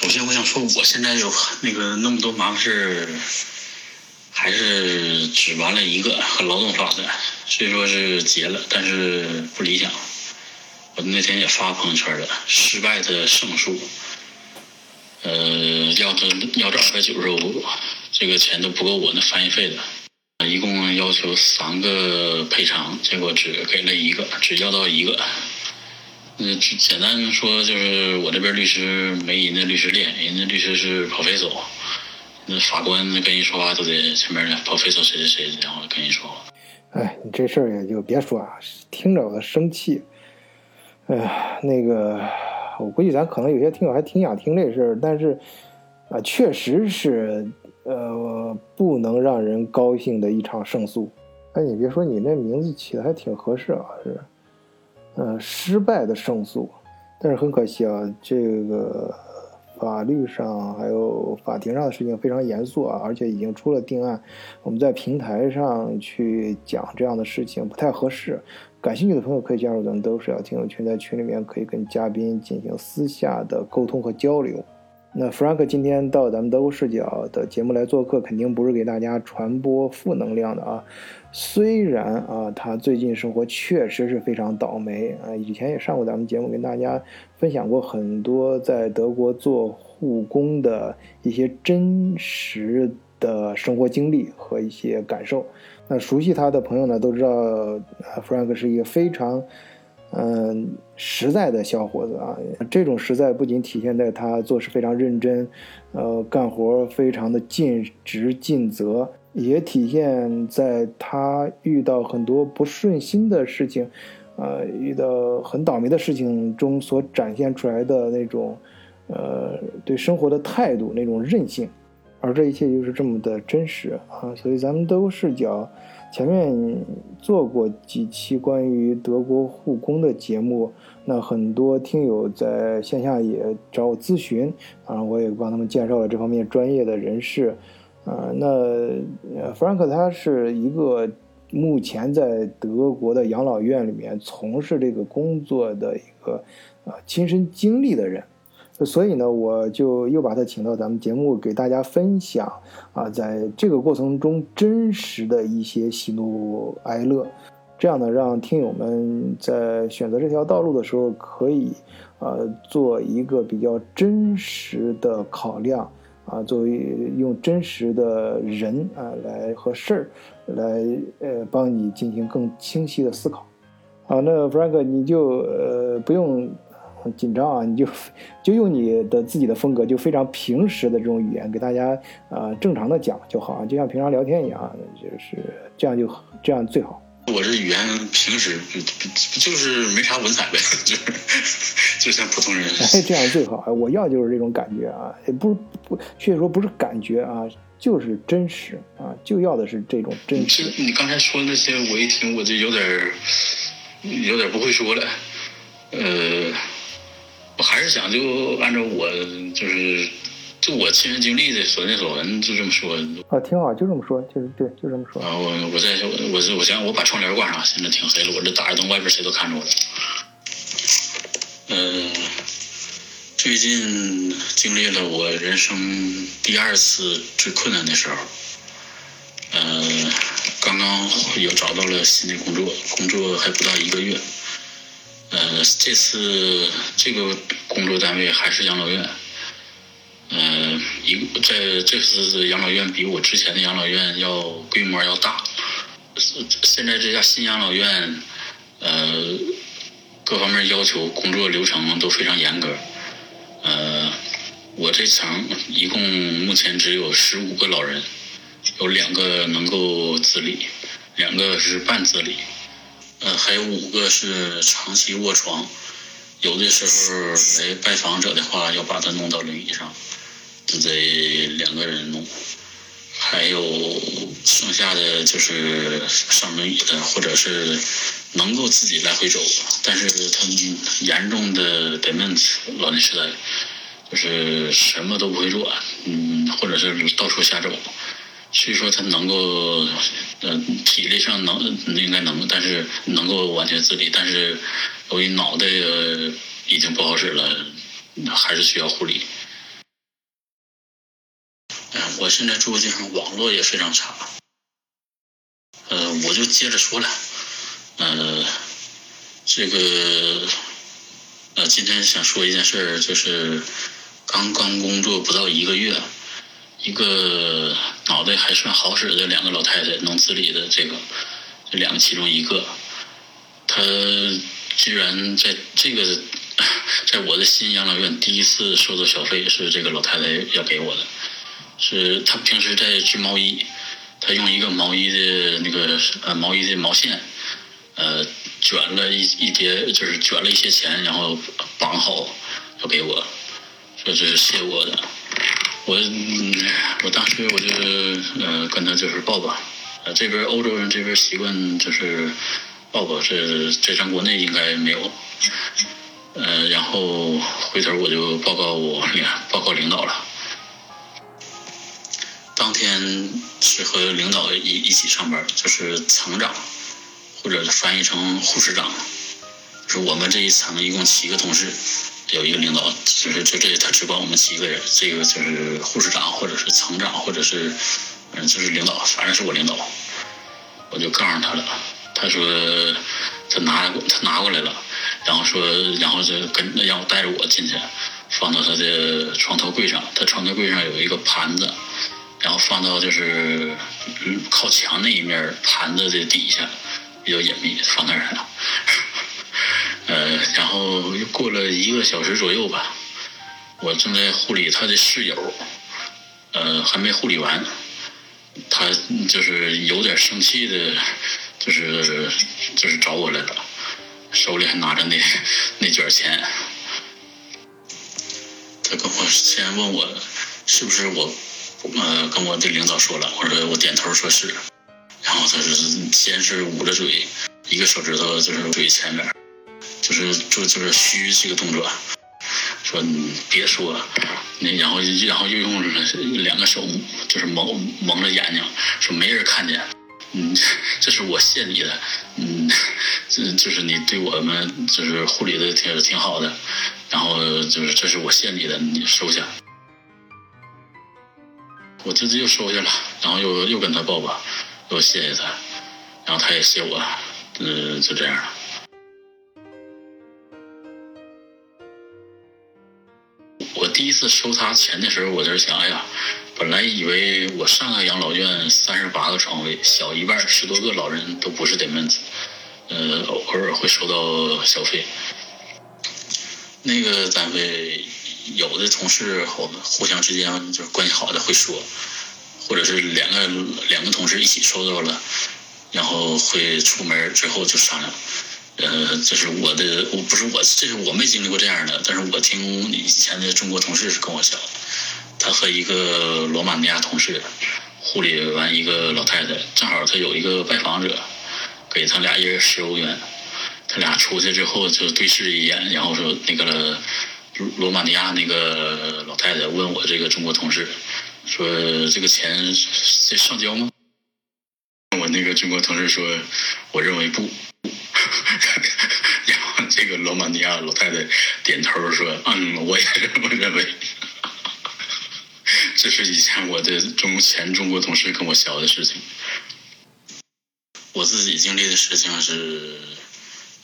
首先我想说，我现在有那个那么多麻烦事还是只完了一个和劳动法的，虽说是结了，但是不理想。我那天也发朋友圈了，失败的胜诉，呃，要他要这二百九十五，这个钱都不够我那翻译费的。一共要求三个赔偿，结果只给了一个，只要到一个。嗯，简单说就是我这边律师没人家律师练，人家律师是跑飞走，那法官跟人说话都得前面跑飞走谁谁谁，然后跟人说话。哎，你这事儿也就别说啊，听着我都生气。哎呀，那个，我估计咱可能有些听友还挺想听这事儿，但是啊，确实是。呃，不能让人高兴的一场胜诉。哎，你别说，你那名字起的还挺合适啊，是，呃，失败的胜诉。但是很可惜啊，这个法律上还有法庭上的事情非常严肃啊，而且已经出了定案。我们在平台上去讲这样的事情不太合适。感兴趣的朋友可以加入咱们都是要听友群，在群里面可以跟嘉宾进行私下的沟通和交流。那 Frank 今天到咱们德国视角的节目来做客，肯定不是给大家传播负能量的啊。虽然啊，他最近生活确实是非常倒霉啊，以前也上过咱们节目，跟大家分享过很多在德国做护工的一些真实的生活经历和一些感受。那熟悉他的朋友呢，都知道 Frank 是一个非常。嗯，实在的小伙子啊，这种实在不仅体现在他做事非常认真，呃，干活非常的尽职尽责，也体现在他遇到很多不顺心的事情，呃，遇到很倒霉的事情中所展现出来的那种，呃，对生活的态度那种韧性，而这一切又是这么的真实啊，所以咱们都视角。前面做过几期关于德国护工的节目，那很多听友在线下也找我咨询，啊，我也帮他们介绍了这方面专业的人士，啊，那 Frank 他是一个目前在德国的养老院里面从事这个工作的一个啊亲身经历的人。所以呢，我就又把他请到咱们节目，给大家分享啊，在这个过程中真实的一些喜怒哀乐，这样呢，让听友们在选择这条道路的时候，可以呃做一个比较真实的考量啊，作为用真实的人啊来和事儿来呃帮你进行更清晰的思考。好，那 Frank 你就呃不用。很紧张啊！你就就用你的自己的风格，就非常平时的这种语言给大家啊正常的讲就好啊，就像平常聊天一样，就是这样就这样最好。我这语言平时就是没啥文采呗，就是就像普通人。哎，这样最好。我要就是这种感觉啊，也不不，确实说不是感觉啊，就是真实啊，就要的是这种真实。你刚才说那些，我一听我就有点有点不会说了，呃。我还是想就按照我就是就我亲身经历的所见所闻就这么说啊，挺好，就这么说，就是对，就这么说。啊，我我在我我我想我把窗帘挂上，现在挺黑了，我这打着灯，外边谁都看着我了。嗯，最近经历了我人生第二次最困难的时候，嗯，刚刚又找到了新的工作，工作还不到一个月。这次这个工作单位还是养老院，呃，一在这次养老院比我之前的养老院要规模要大。现在这家新养老院，呃，各方面要求、工作流程都非常严格。呃，我这层一共目前只有十五个老人，有两个能够自理，两个是半自理。呃，还有五个是长期卧床，有的时候来拜访者的话，要把他弄到轮椅上，就得两个人弄。还有剩下的就是上轮椅的，或者是能够自己来回走，但是他们严重的 dement 老年痴呆，就是什么都不会做，嗯，或者是到处瞎走。所以说他能够，呃，体力上能应该能，但是能够完全自理，但是由于脑袋已经不好使了，还是需要护理。我现在住的地方网络也非常差。呃，我就接着说了，呃，这个，呃，今天想说一件事儿，就是刚刚工作不到一个月，一个脑袋还算好使的两个老太太，能自理的这个，这两个其中一个，她居然在这个，在我的新养老院第一次收到小费，是这个老太太要给我的，是她平时在织毛衣。她用一个毛衣的那个呃毛衣的毛线，呃卷了一一叠，就是卷了一些钱，然后绑好要给我，说这是谢我的。我我当时我就呃跟他就是抱抱，呃这边欧洲人这边习惯就是抱抱，这这咱国内应该没有。呃然后回头我就报告我领报告领导了。当天是和领导一一起上班，就是层长，或者翻译成护士长。就是我们这一层一共七个同事，有一个领导，就是就这他只管我们七个人。这个就是护士长，或者是层长，或者是嗯就是领导，反正是我领导。我就告诉他了，他说他拿他拿过来了，然后说然后就跟让我带着我进去，放到他的床头柜上。他床头柜上有一个盘子。然后放到就是靠墙那一面盘子的底下，比较隐秘，放那儿了。呃，然后又过了一个小时左右吧，我正在护理他的室友，呃，还没护理完，他就是有点生气的，就是就是找我来了，手里还拿着那那卷钱，他跟我先问我是不是我。呃，跟我的领导说了，我说我点头说是，然后他是先是捂着嘴，一个手指头就是嘴前面，就是就就是虚这个动作，说你别说，那然后然后又用两个手就是蒙蒙着眼睛，说没人看见，嗯，这是我谢你的，嗯，这就是你对我们就是护理的挺挺好的，然后就是这是我谢你的，你收下。我直接又收下了，然后又又跟他抱抱，又谢谢他，然后他也谢我，嗯，就这样了。第一次收他钱的时候，我就是想，哎呀，本来以为我上个养老院三十八个床位，小一半十多个老人都不是 demens，呃，偶尔会收到小费。那个单位。有的同事我们互相之间就是关系好的会说，或者是两个两个同事一起收到了，然后会出门之后就商量。呃，这是我的，我不是我，这是我没经历过这样的，但是我听以前的中国同事是跟我讲，他和一个罗马尼亚同事护理完一个老太太，正好他有一个拜访者，给他俩一人十欧元，他俩出去之后就对视一眼，然后说那个。罗马尼亚那个老太太问我这个中国同事，说这个钱得上交吗？我那个中国同事说，我认为不。然后这个罗马尼亚老太太点头说，嗯，我也这么认为。这是以前我的中前中国同事跟我学的事情。我自己经历的事情是，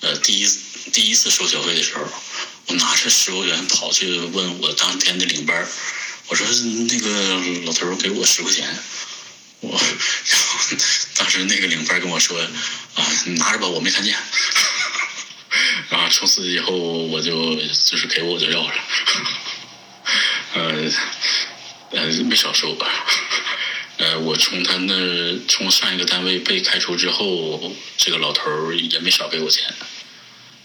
呃，第一第一次收小费的时候。我拿着十欧元跑去问我当天的领班，我说那个老头给我十块钱，我然后 当时那个领班跟我说啊，你拿着吧，我没看见。从此以后我就就是给我就要了，呃呃没少收吧。呃，我从他那从上一个单位被开除之后，这个老头儿也没少给我钱。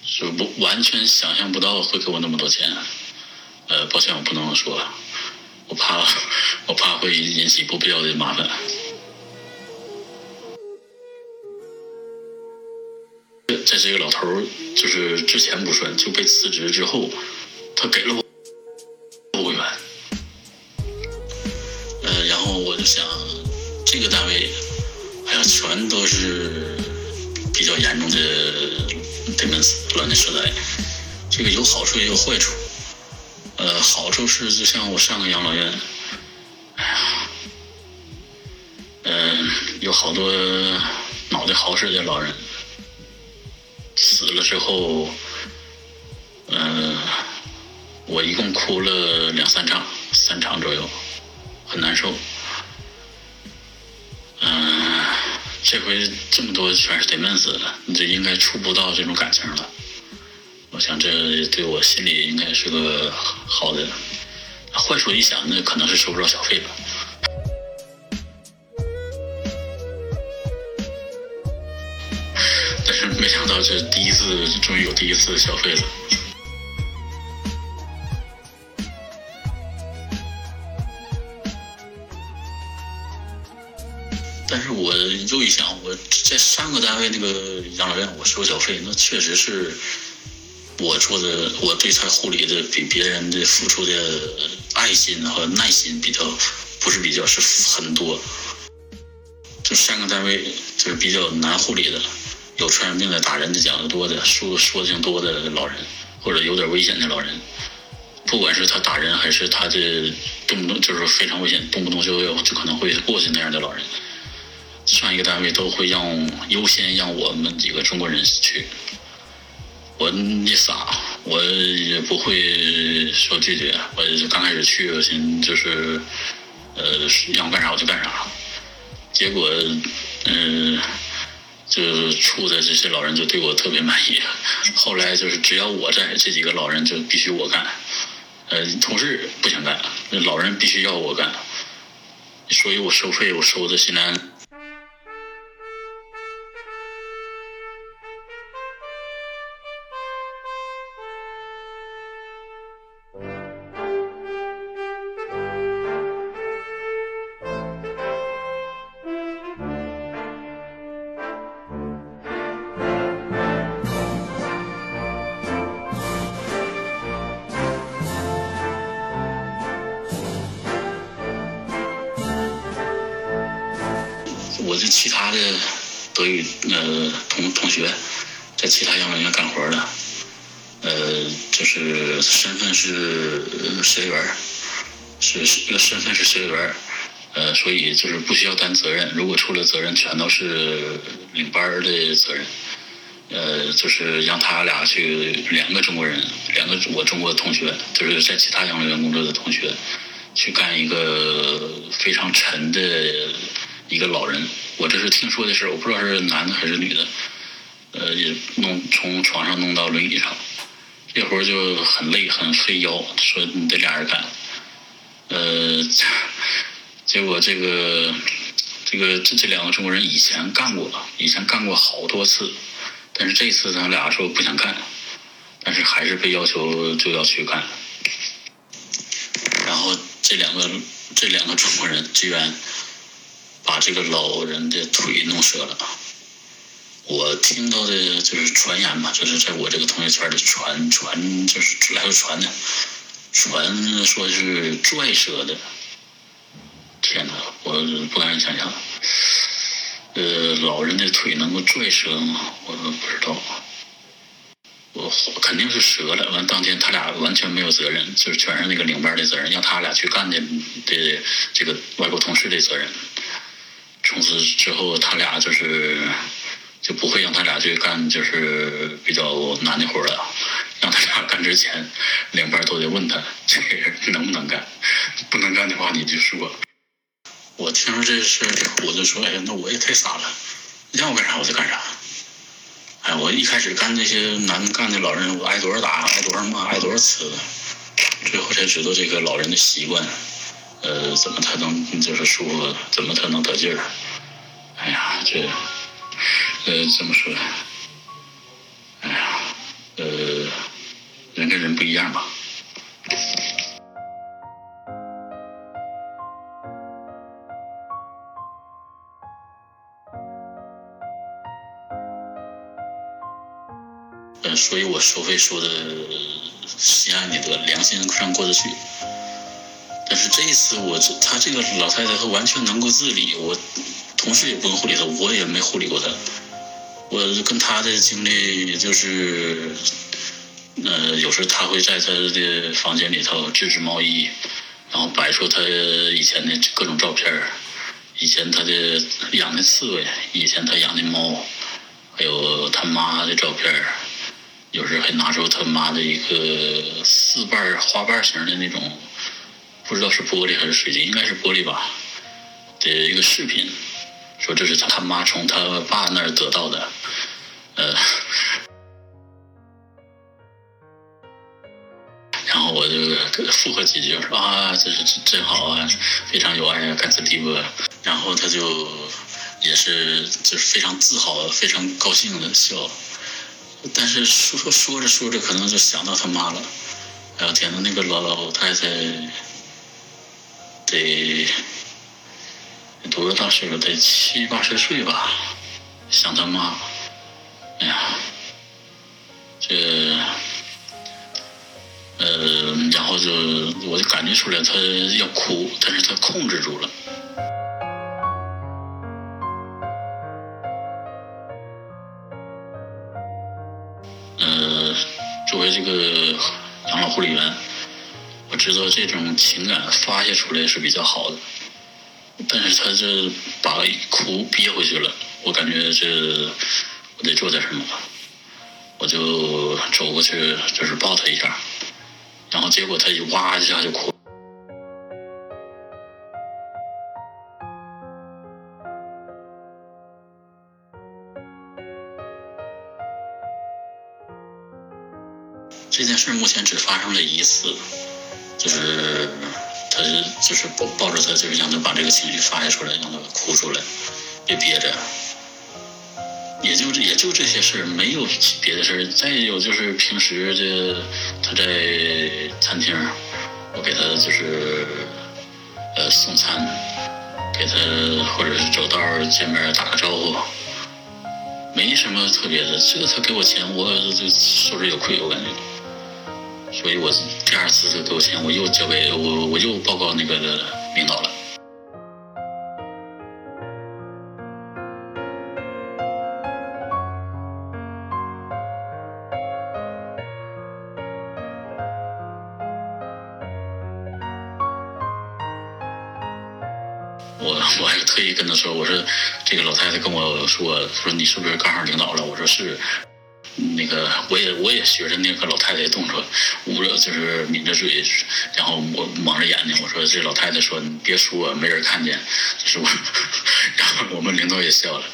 就不完全想象不到会给我那么多钱，呃，抱歉，我不能说，我怕我怕会引起不必要的麻烦。在这个老头就是之前不算，就被辞职之后，他给了我五元，呃，然后我就想，这个单位，哎呀，全都是比较严重的。对门子乱的时代，这个有好处也有坏处。呃，好处是就像我上个养老院，哎呀，嗯有好多脑袋好使的老人死了之后，嗯、我一共哭了两三场，三场左右，很难受。嗯、这回这么多全是得闷死的，你这应该触不到这种感情了。我想这对我心里应该是个好的。坏处一想，那可能是收不着小费了。这第一次终于有第一次消费了。但是我又一想，我在上个单位那个养老院，我收小费，那确实是我做的，我对他护理的比别人的付出的爱心和耐心比较，不是比较，是很多。就上个单位就是比较难护理的，有传染病的、打人的、讲的多的、说说的挺多的老人，或者有点危险的老人，不管是他打人还是他的动不动就是非常危险，动不动就要就可能会过去那样的老人。上一个单位都会让优先让我们几个中国人去。我一傻，我也不会说拒绝。我刚开始去，我寻就是，呃，让我干啥我就干啥。结果，嗯、就处的这些老人就对我特别满意。后来就是只要我在，这几个老人就必须我干。呃，同事不想干，老人必须要我干。所以我收费我收的心安。德语呃同同学，在其他养老院干活的，呃，就是身份是学员，是是身份是学员，呃，所以就是不需要担责任。如果出了责任，全都是领班的责任。呃，就是让他俩去两个中国人，两个我中国同学，就是在其他养老院工作的同学，去干一个非常沉的一个老人。我这是听说的事儿，我不知道是男的还是女的。呃，也弄从床上弄到轮椅上，这活儿就很累，很费腰，说你得俩人干。呃，结果这个这个这这两个中国人以前干过，以前干过好多次，但是这次他俩说不想干，但是还是被要求就要去干。然后这两个这两个中国人居然把这个老人的腿弄折了。我听到的就是传言嘛，就是在我这个同学圈里传传，就是来回传的，传说是拽折的。天哪，我不敢想象。呃，老人的腿能够拽折吗？我不知道。我肯定是折了。完当天他俩完全没有责任，就是全是那个领班的责任，让他俩去干的的这个外国同事的责任。从此之后，他俩就是就不会让他俩去干就是比较难的活了。让他俩干之前，领班都得问他这个人能不能干，不能干的话你就说。我听说这事儿，我就说，哎呀，那我也太傻了，让我干啥我就干啥。哎，我一开始干那些难干的老人，我挨多少打，挨多少骂，挨多少呲，最后才知道这个老人的习惯，呃，怎么才能就是舒服，怎么才能得劲儿。哎呀，这，呃，怎么说？哎呀，呃，人跟人不一样吧。呃，所以我收费收的心安理得，良心上过得去。是这一次我这他这个老太太她完全能够自理，我同事也不用护理她，我也没护理过她。我跟她的经历也就是，呃，有时候她会在她的房间里头织织毛衣，然后摆出她以前的各种照片，以前她的养的刺猬，以前她养的猫，还有他妈的照片，有时候还拿出他妈的一个四瓣花瓣形的那种，不知道是玻璃还是水晶，应该是玻璃吧的一个饰品，说这是他他妈从他爸那儿得到的，呃。然后我就附和几句说啊，这是真好啊，非常有爱啊，感谢地步。然后他就也是就是非常自豪、非常高兴的笑。但是说说着说着，可能就想到他妈了。哎呀天呐，那个老老太太得多大岁数？得七八十岁吧？想他妈，哎呀，这。呃，然后就我就感觉出来他要哭，但是他控制住了。呃，作为这个养老护理员，我知道这种情感发泄出来是比较好的，但是他这把哭憋回去了，我感觉这我得做点什么吧，我就走过去，就是抱他一下。然后结果他一哇一下就哭。这件事目前只发生了一次，就是他就是抱抱着他，就是让他把这个情绪发泄出来，让他哭出来，别憋着。也就也就这些事儿，没有别的事儿。再有就是平时这他在餐厅，我给他就是呃送餐，给他或者是走道见面打个招呼，没什么特别的。这个他给我钱，我就受之有愧，我感觉。所以我第二次他给我钱，我又交给我我又报告那个领导了。我我还特意跟他说，我说这个老太太跟我说说你是不是刚上领导了？我说是，那个我也我也学着那个老太太动作，捂着就是抿着嘴，然后我蒙着眼睛。我说这老太太说你别说，没人看见，就是我。然后我们领导也笑了。